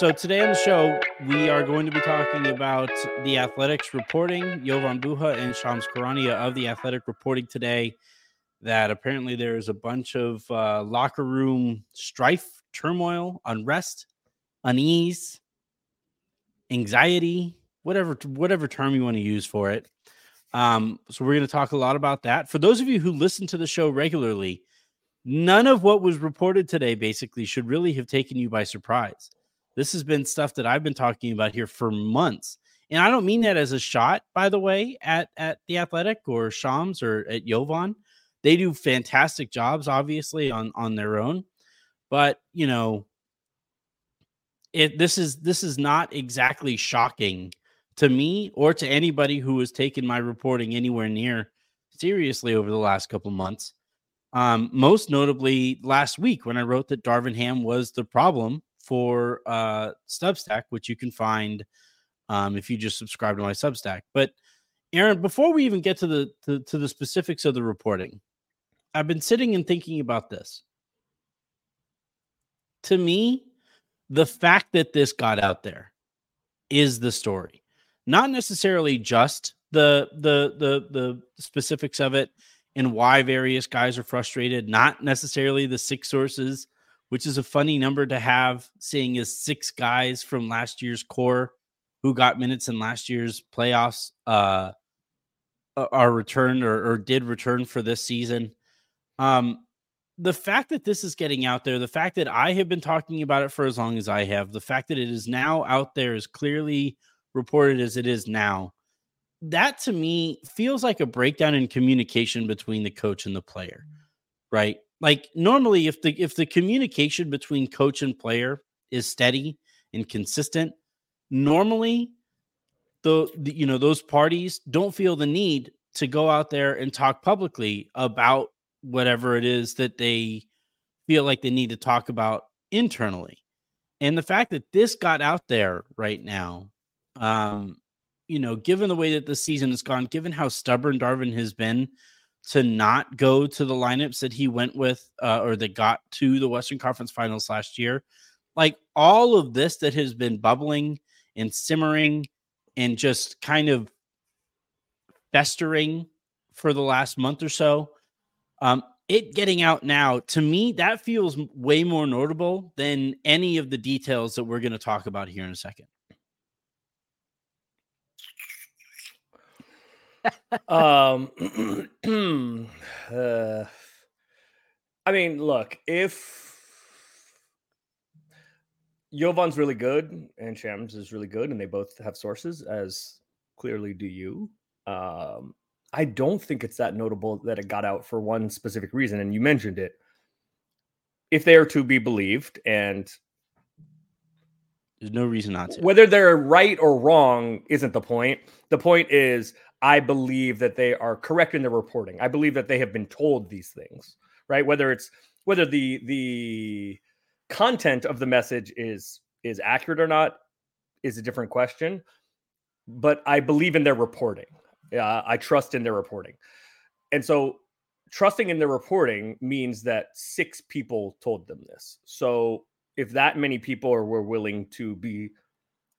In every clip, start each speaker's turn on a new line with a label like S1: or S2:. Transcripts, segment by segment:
S1: so today on the show, we are going to be talking about the Athletics reporting. Jovan Buha and Shams Charania of the Athletic reporting today that apparently there's a bunch of uh, locker room strife, turmoil, unrest, unease, anxiety, whatever whatever term you want to use for it. Um, so we're going to talk a lot about that. For those of you who listen to the show regularly, none of what was reported today basically should really have taken you by surprise. This has been stuff that I've been talking about here for months. And I don't mean that as a shot, by the way, at at the Athletic or Shams or at Jovan. They do fantastic jobs, obviously, on on their own. But you know, it this is this is not exactly shocking to me or to anybody who has taken my reporting anywhere near seriously over the last couple months. Um, most notably last week when I wrote that Darvin Ham was the problem for uh, Substack, which you can find um, if you just subscribe to my Substack. But Aaron, before we even get to the to, to the specifics of the reporting, I've been sitting and thinking about this. To me, the fact that this got out there is the story, not necessarily just the the the the specifics of it and why various guys are frustrated, not necessarily the six sources, which is a funny number to have, seeing as six guys from last year's core who got minutes in last year's playoffs uh, are returned or, or did return for this season. Um, the fact that this is getting out there, the fact that I have been talking about it for as long as I have, the fact that it is now out there as clearly reported as it is now, that to me feels like a breakdown in communication between the coach and the player, right? Like normally if the if the communication between coach and player is steady and consistent, normally the, the you know those parties don't feel the need to go out there and talk publicly about whatever it is that they feel like they need to talk about internally. And the fact that this got out there right now, um, you know, given the way that the season has gone, given how stubborn Darvin has been to not go to the lineups that he went with uh, or that got to the Western Conference Finals last year, like all of this that has been bubbling and simmering and just kind of festering for the last month or so um, it getting out now, to me, that feels way more notable than any of the details that we're going to talk about here in a second.
S2: Um, uh, I mean, look, if Jovan's really good and Shams is really good, and they both have sources, as clearly do you. Um, I don't think it's that notable that it got out for one specific reason. And you mentioned it. If they are to be believed, and
S1: there's no reason not to.
S2: Whether they're right or wrong isn't the point. The point is, I believe that they are correct in their reporting. I believe that they have been told these things, right? Whether it's whether the the content of the message is is accurate or not is a different question. But I believe in their reporting. Uh, I trust in their reporting. And so trusting in their reporting means that six people told them this. So if that many people were willing to be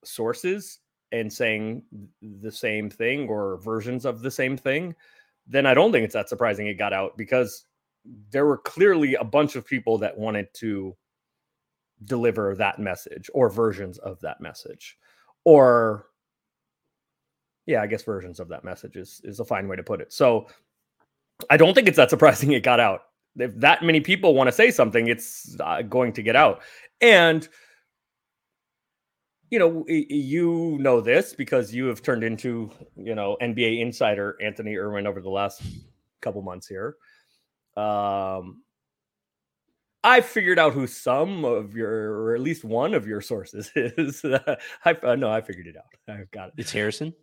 S2: sources and saying the same thing or versions of the same thing, then I don't think it's that surprising it got out because there were clearly a bunch of people that wanted to deliver that message or versions of that message or yeah, I guess versions of that message is is a fine way to put it. So I don't think it's that surprising it got out. If that many people want to say something, it's uh, going to get out. And you know, you know this because you have turned into, you know, NBA insider Anthony Irwin over the last couple months here. Um, I figured out who some of your, or at least one of your sources is. I uh, no, I figured it out. I've got it.
S1: It's Harrison.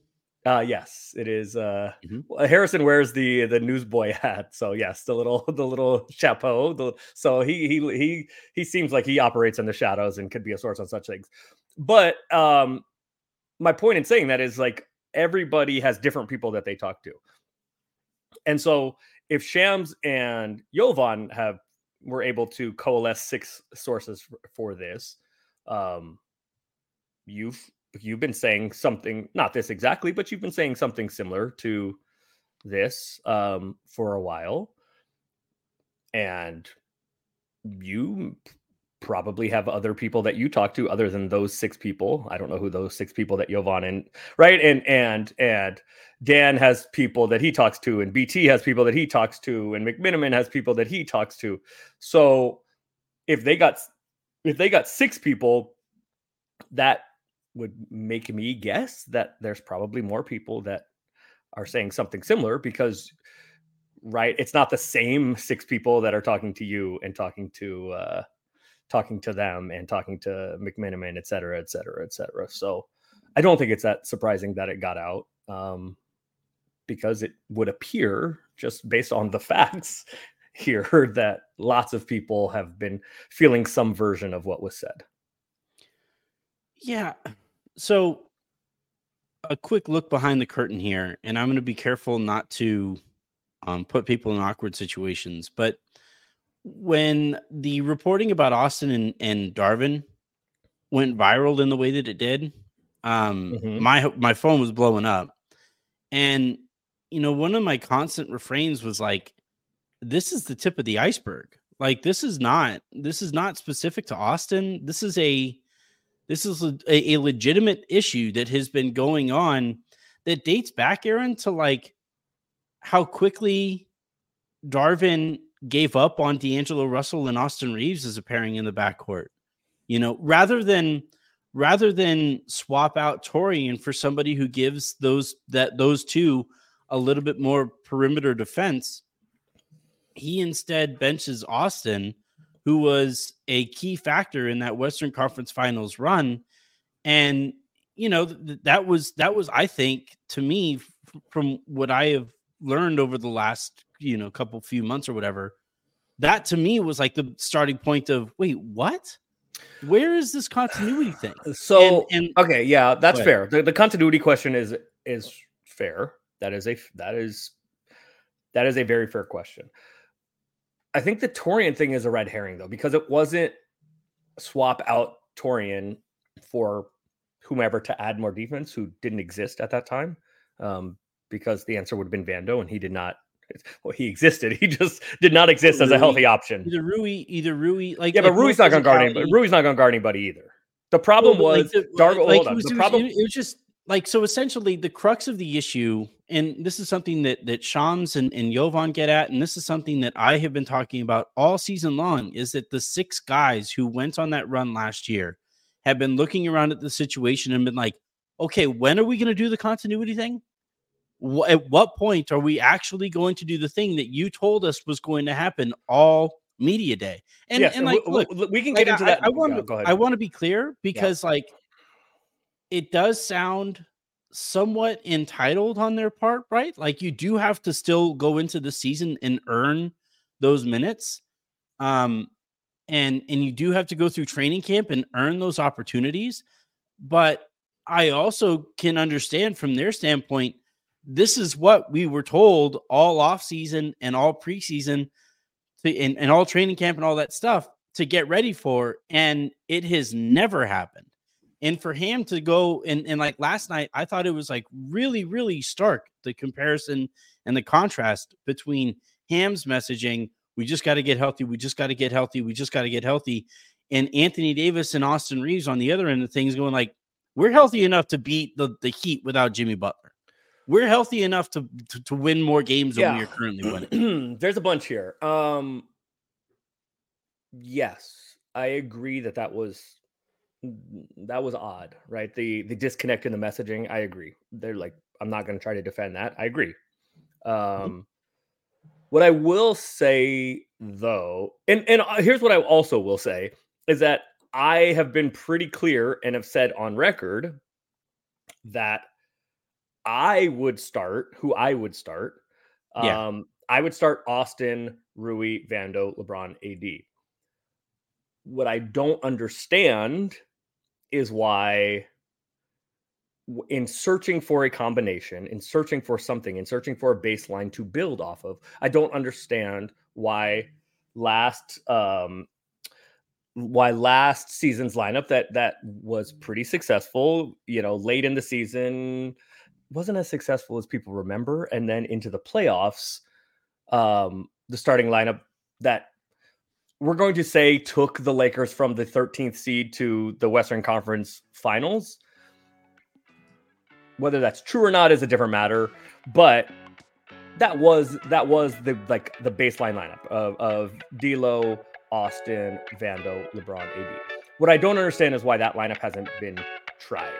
S2: Uh yes, it is. Uh, mm-hmm. Harrison wears the the newsboy hat, so yes, the little the little chapeau. The, so he he he he seems like he operates in the shadows and could be a source on such things. But um, my point in saying that is like everybody has different people that they talk to, and so if Shams and Jovan have were able to coalesce six sources for, for this, um, you've you've been saying something, not this exactly, but you've been saying something similar to this um, for a while, and you probably have other people that you talk to other than those six people. I don't know who those six people that Jovan and right and and and Dan has people that he talks to, and BT has people that he talks to, and McMenamin has people that he talks to. So if they got if they got six people, that would make me guess that there's probably more people that are saying something similar because right it's not the same six people that are talking to you and talking to uh talking to them and talking to McMenamin, et cetera, et cetera, et cetera. So I don't think it's that surprising that it got out um, because it would appear, just based on the facts here, that lots of people have been feeling some version of what was said.
S1: Yeah. So a quick look behind the curtain here, and I'm going to be careful not to um, put people in awkward situations, but when the reporting about Austin and, and Darvin went viral in the way that it did, um, mm-hmm. my my phone was blowing up, and you know one of my constant refrains was like, "This is the tip of the iceberg. Like this is not this is not specific to Austin. This is a this is a, a legitimate issue that has been going on that dates back, Aaron, to like how quickly Darvin gave up on D'Angelo Russell and Austin Reaves as a pairing in the backcourt. You know, rather than rather than swap out Taurean for somebody who gives those that those two a little bit more perimeter defense, he instead benches Austin, who was a key factor in that Western Conference Finals run, and you know th- that was that was I think to me f- from what I have learned over the last you know couple few months or whatever that to me was like the starting point of wait what? Where is this continuity thing?
S2: So and, and okay yeah that's fair. the, the continuity question is is fair. That is a that is that is a very fair question i think the Taurean thing is a red herring though because it wasn't swap out Taurean for whomever to add more defense who didn't exist at that time um, because the answer would have been Vando, and he did not. Well, he existed. He just did not exist Rui, as a healthy option.
S1: Either Rui, either Rui, like
S2: yeah,
S1: like
S2: but Rui's not going to guard anybody. Rui's not going to guard anybody either. The problem was like the, Dargo. Like, hold on.
S1: Was,
S2: the problem
S1: it was just like so. Essentially, the crux of the issue, and this is something that that Shams and and Jovan get at, and this is something that I have been talking about all season long, is that the six guys who went on that run last year have been looking around at the situation and been like, okay, when are we going to do the continuity thing? at what point are we actually going to do the thing that you told us was going to happen all media day? And,
S2: yes,
S1: and like, look,
S2: we can get like, into that.
S1: I, I want to, I want to be clear because yeah. like it does sound somewhat entitled on their part, right? Like you do have to still go into the season and earn those minutes. Um, and and you do have to go through training camp and earn those opportunities. But I also can understand from their standpoint this is what we were told all off season and all preseason to, and, and all training camp and all that stuff to get ready for. And it has never happened. And for him to go and, and like last night, I thought it was like really, really stark the comparison and the contrast between Ham's messaging, we just got to get healthy, we just got to get healthy, we just got to get healthy. And Anthony Davis and Austin Reaves on the other end of things going like, we're healthy enough to beat the, the Heat without Jimmy Butler we're healthy enough to to, to win more games yeah. than we are currently winning.
S2: There's a bunch here. Um, yes, I agree that that was that was odd, right? The the disconnect in the messaging. I agree. They're like, I'm not going to try to defend that. I agree. Mm-hmm. Um, mm-hmm. What I will say though, and and uh, here's what I also will say is that I have been pretty clear and have said on record that I would start, who I would start. Yeah. Um, I would start Austin, Rui, Vando, LeBron, AD. What I don't understand is why, in searching for a combination, in searching for something, in searching for a baseline to build off of, I don't understand why last um why last season's lineup that that was pretty successful, you know, late in the season wasn't as successful as people remember and then into the playoffs um the starting lineup that we're going to say took the Lakers from the 13th seed to the Western Conference Finals. Whether that's true or not is a different matter, but that was that was the like the baseline lineup of of D'Lo, Austin, Vando, LeBron, AD. What I don't understand is why that lineup hasn't been tried.